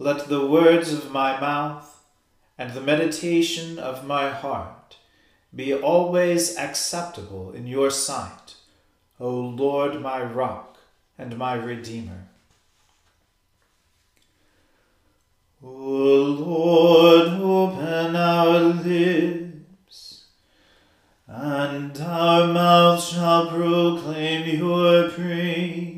Let the words of my mouth and the meditation of my heart be always acceptable in your sight, O Lord, my rock and my redeemer. O Lord, open our lips, and our mouth shall proclaim your praise.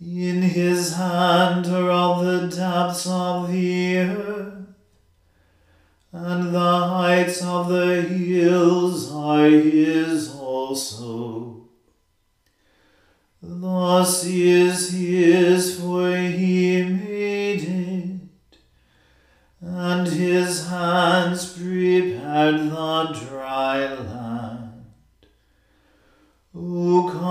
In his hand are all the depths of the earth and the heights of the hills are his also. The sea is his, for he made it, and his hands prepared the land. O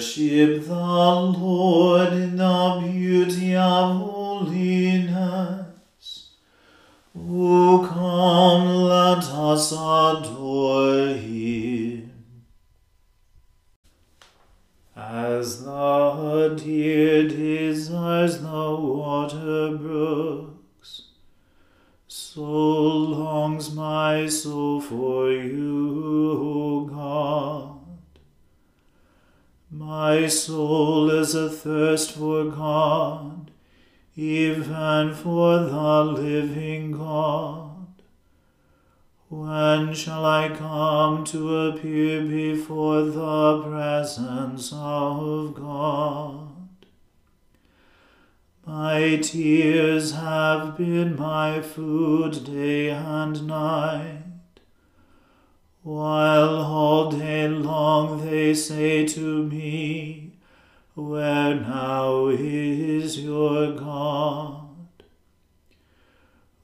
Worship the Lord in the beauty of holiness. O come, let us adore him. As the deer desires the water brooks, so longs my soul for you, O God. My soul is athirst for God even for the living God. When shall I come to appear before the presence of God? My tears have been my food day and night, while all day long they say to me, where now is your God?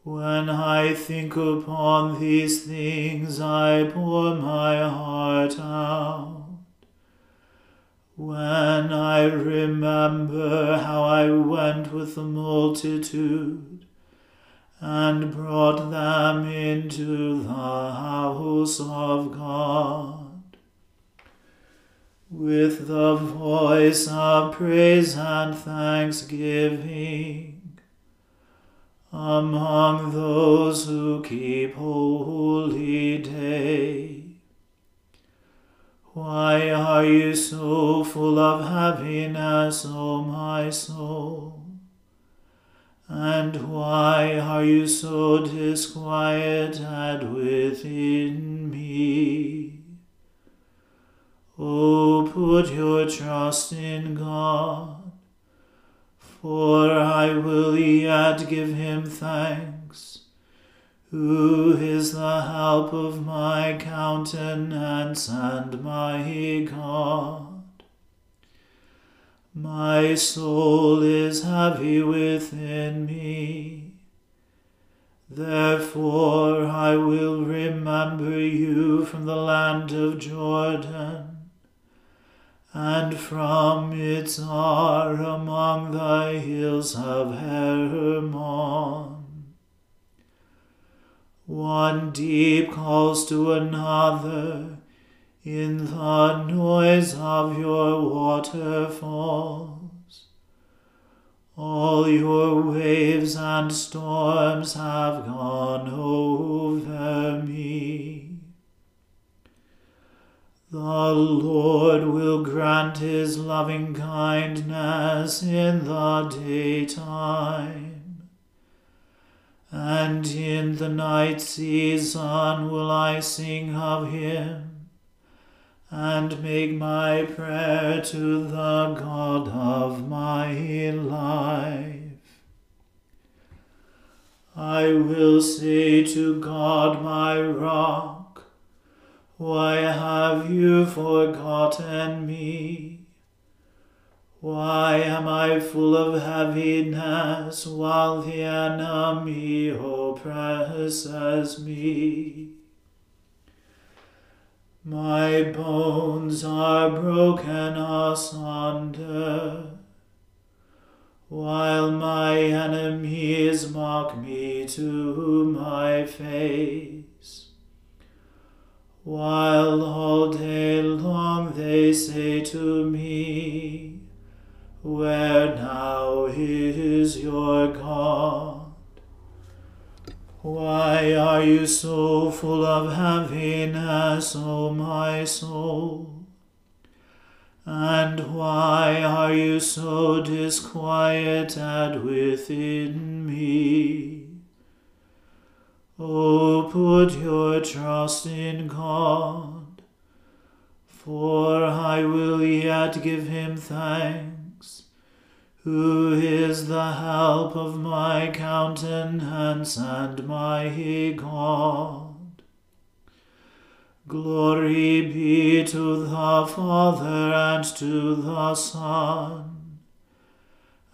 When I think upon these things, I pour my heart out. When I remember how I went with the multitude and brought them into the house of God. With the voice of praise and thanksgiving, among those who keep holy day. Why are you so full of happiness, O my soul? And why are you so disquieted within me? Oh, put your trust in God, for I will yet give him thanks, who is the help of my countenance and my God. My soul is heavy within me. Therefore I will remember you from the land of Jordan, and from Mizar among the hills of Hermon. One deep calls to another in the noise of your waterfalls. All your waves and storms have gone over me. The Lord will grant his loving kindness in the daytime, and in the night season will I sing of him and make my prayer to the God of my life. I will say to God, my rock, why have you forgotten me? Why am I full of heaviness while the enemy oppresses me? My bones are broken asunder, while my enemies mock me to my face. While all day long they say to me, Where now is your God? Why are you so full of heaviness, O my soul? And why are you so disquieted within me? O put your trust in God, for I will yet give him thanks who is the help of my countenance and my God. Glory be to the Father and to the Son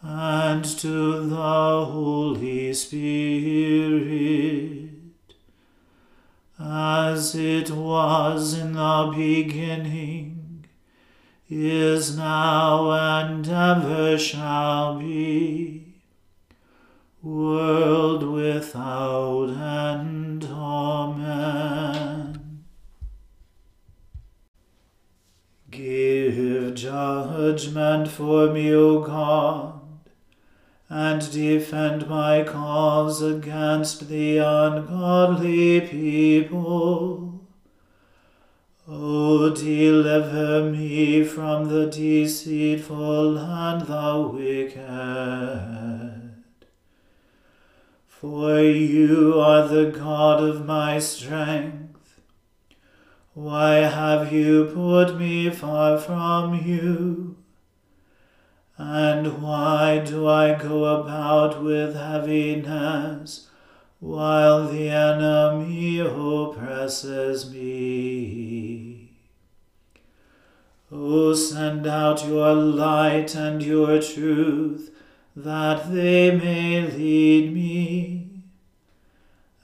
and to the Holy Spirit, as it was in the beginning is now and ever shall be, world without end. Amen. Give judgment for me, O God, and defend my cause against the ungodly people O deliver me from the deceitful and the wicked. For you are the God of my strength. Why have you put me far from you? And why do I go about with heaviness? While the enemy oppresses me. O send out your light and your truth, that they may lead me,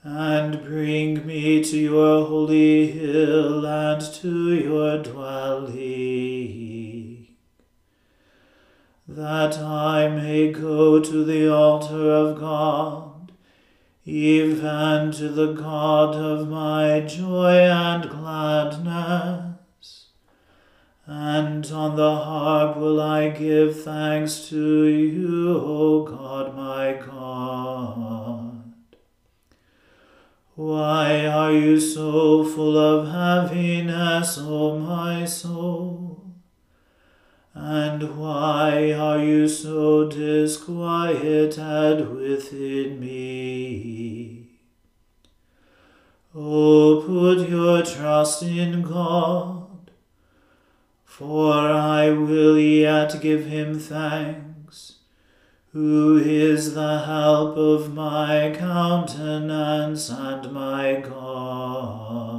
and bring me to your holy hill and to your dwelling. that I may go to the altar of God, even to the God of my joy and gladness. And on the harp will I give thanks to you, O God my God. Why are you so full of heaviness, O my soul? And why are you so disquieted within me? Oh, put your trust in God, for I will yet give him thanks, who is the help of my countenance and my God.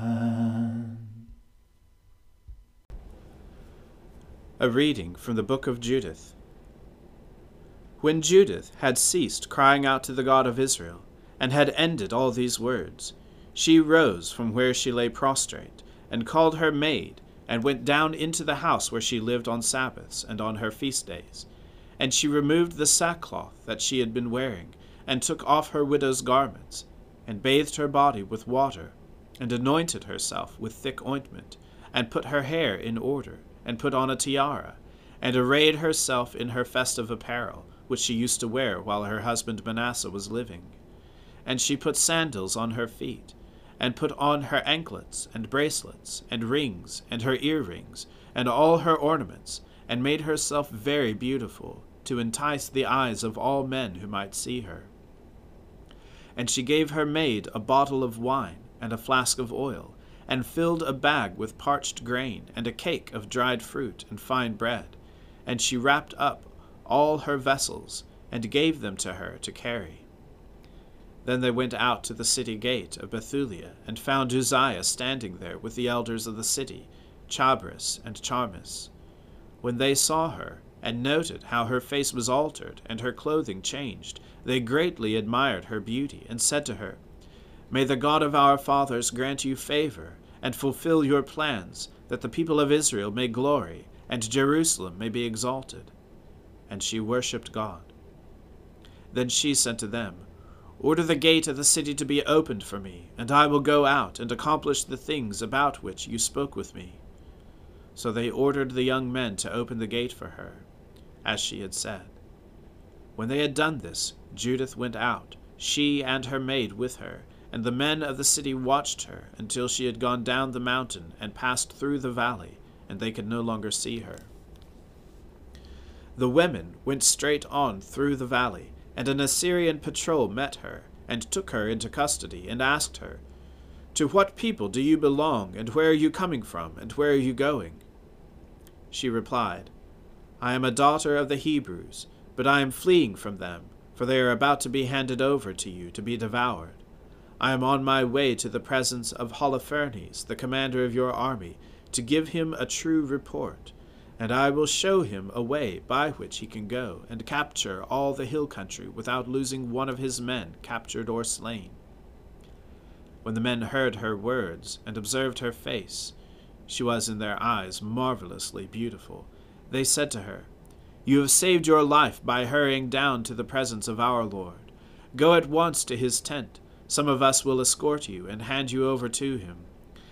A reading from the book of Judith. When Judith had ceased crying out to the God of Israel, and had ended all these words, she rose from where she lay prostrate, and called her maid, and went down into the house where she lived on Sabbaths and on her feast days. And she removed the sackcloth that she had been wearing, and took off her widow's garments, and bathed her body with water, and anointed herself with thick ointment, and put her hair in order and put on a tiara, and arrayed herself in her festive apparel, which she used to wear while her husband Manasseh was living. And she put sandals on her feet, and put on her anklets, and bracelets, and rings, and her earrings, and all her ornaments, and made herself very beautiful, to entice the eyes of all men who might see her. And she gave her maid a bottle of wine, and a flask of oil, and filled a bag with parched grain, and a cake of dried fruit and fine bread. And she wrapped up all her vessels, and gave them to her to carry. Then they went out to the city gate of Bethulia, and found Uzziah standing there with the elders of the city, Chabris and Charmis. When they saw her, and noted how her face was altered, and her clothing changed, they greatly admired her beauty, and said to her, May the God of our fathers grant you favor, and fulfill your plans, that the people of Israel may glory, and Jerusalem may be exalted. And she worshipped God. Then she said to them, Order the gate of the city to be opened for me, and I will go out and accomplish the things about which you spoke with me. So they ordered the young men to open the gate for her, as she had said. When they had done this, Judith went out, she and her maid with her, and the men of the city watched her until she had gone down the mountain and passed through the valley, and they could no longer see her. The women went straight on through the valley, and an Assyrian patrol met her, and took her into custody, and asked her, To what people do you belong, and where are you coming from, and where are you going? She replied, I am a daughter of the Hebrews, but I am fleeing from them, for they are about to be handed over to you to be devoured. I am on my way to the presence of Holofernes, the commander of your army, to give him a true report, and I will show him a way by which he can go and capture all the hill country without losing one of his men captured or slain. When the men heard her words and observed her face, she was in their eyes marvelously beautiful. They said to her, You have saved your life by hurrying down to the presence of our Lord. Go at once to his tent some of us will escort you and hand you over to him.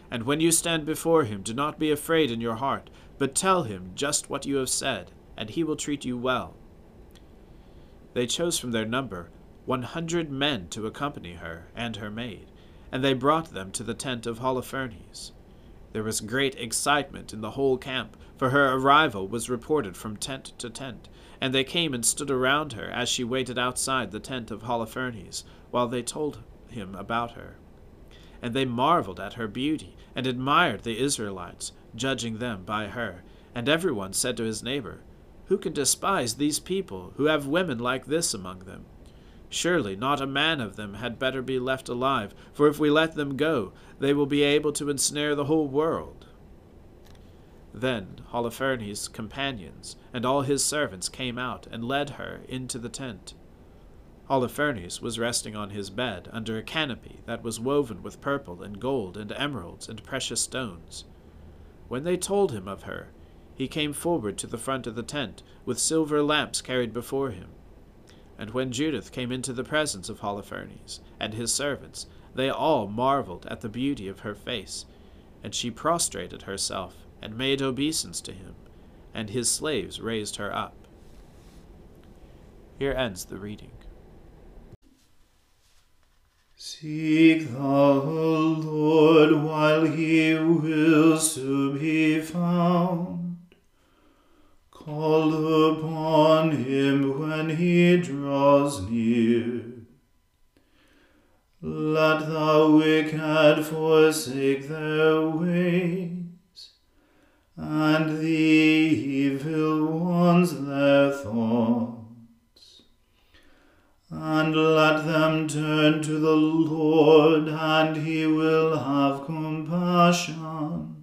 And when you stand before him, do not be afraid in your heart, but tell him just what you have said, and he will treat you well. They chose from their number one hundred men to accompany her and her maid, and they brought them to the tent of Holofernes. There was great excitement in the whole camp, for her arrival was reported from tent to tent, and they came and stood around her as she waited outside the tent of Holofernes, while they told him about her. And they marveled at her beauty, and admired the Israelites, judging them by her. And every one said to his neighbor, Who can despise these people who have women like this among them? Surely not a man of them had better be left alive, for if we let them go, they will be able to ensnare the whole world. Then Holofernes' companions and all his servants came out and led her into the tent. Holofernes was resting on his bed under a canopy that was woven with purple and gold and emeralds and precious stones. When they told him of her, he came forward to the front of the tent, with silver lamps carried before him. And when Judith came into the presence of Holofernes and his servants, they all marveled at the beauty of her face, and she prostrated herself and made obeisance to him, and his slaves raised her up. Here ends the reading. Seek the Lord while he wills to be found. Call upon him when he draws near. Let the wicked forsake their ways, and the evil ones their thoughts. And let them turn to the Lord, and he will have compassion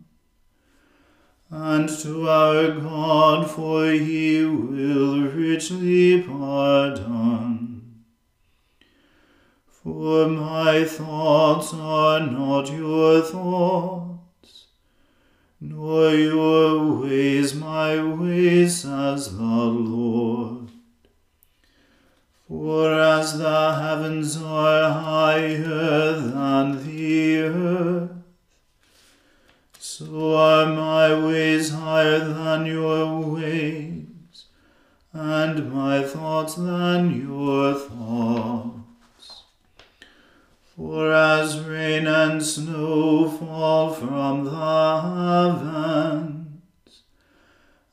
and to our God, for he will richly pardon. For my thoughts are not your thoughts, nor your ways my ways, says the Lord. For as the heavens are higher than the earth, so are my ways higher than your ways, and my thoughts than your thoughts. For as rain and snow fall from the heavens,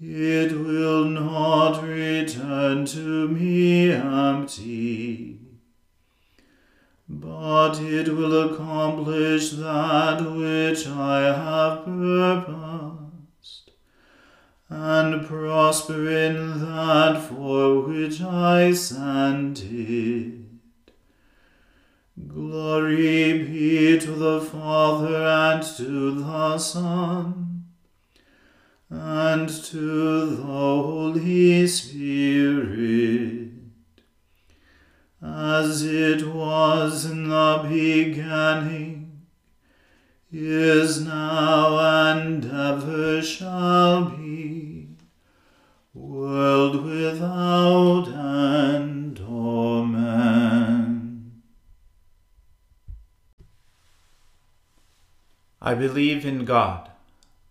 It will not return to me empty but it will accomplish that which I have purposed, and prosper in that for which I sent it. Glory be to the Father and to the Son and to the Holy Spirit as it was in the beginning, is now, and ever shall be, world without end. Amen. I believe in God,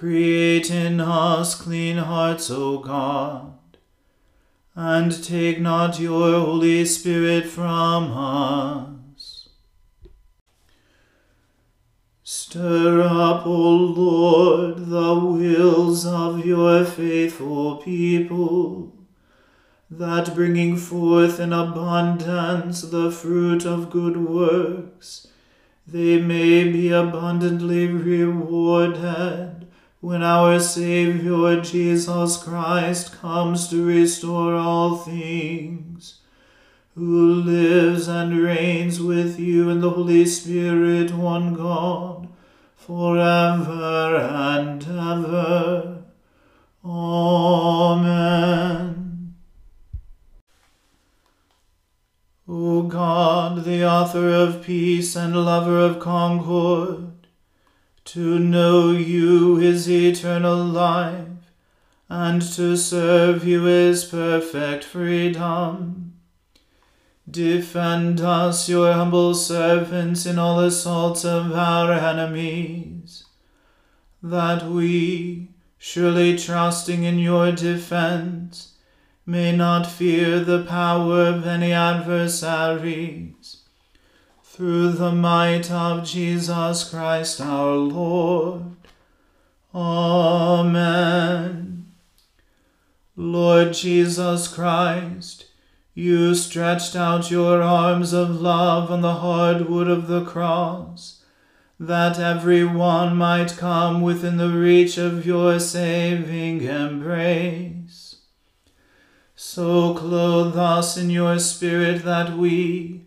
Create in us clean hearts, O God, and take not your Holy Spirit from us. Stir up, O Lord, the wills of your faithful people that bringing forth in abundance the fruit of good works, they may be abundantly rewarded when our Saviour Jesus Christ comes to restore all things, who lives and reigns with you in the Holy Spirit, one God, for ever and ever. Amen. O God, the author of peace and lover of concord, to know you is eternal life, and to serve you is perfect freedom. Defend us, your humble servants, in all assaults of our enemies, that we, surely trusting in your defence, may not fear the power of any adversaries. Through the might of Jesus Christ our Lord. Amen. Lord Jesus Christ, you stretched out your arms of love on the hard wood of the cross, that every one might come within the reach of your saving embrace. So clothe us in your Spirit that we,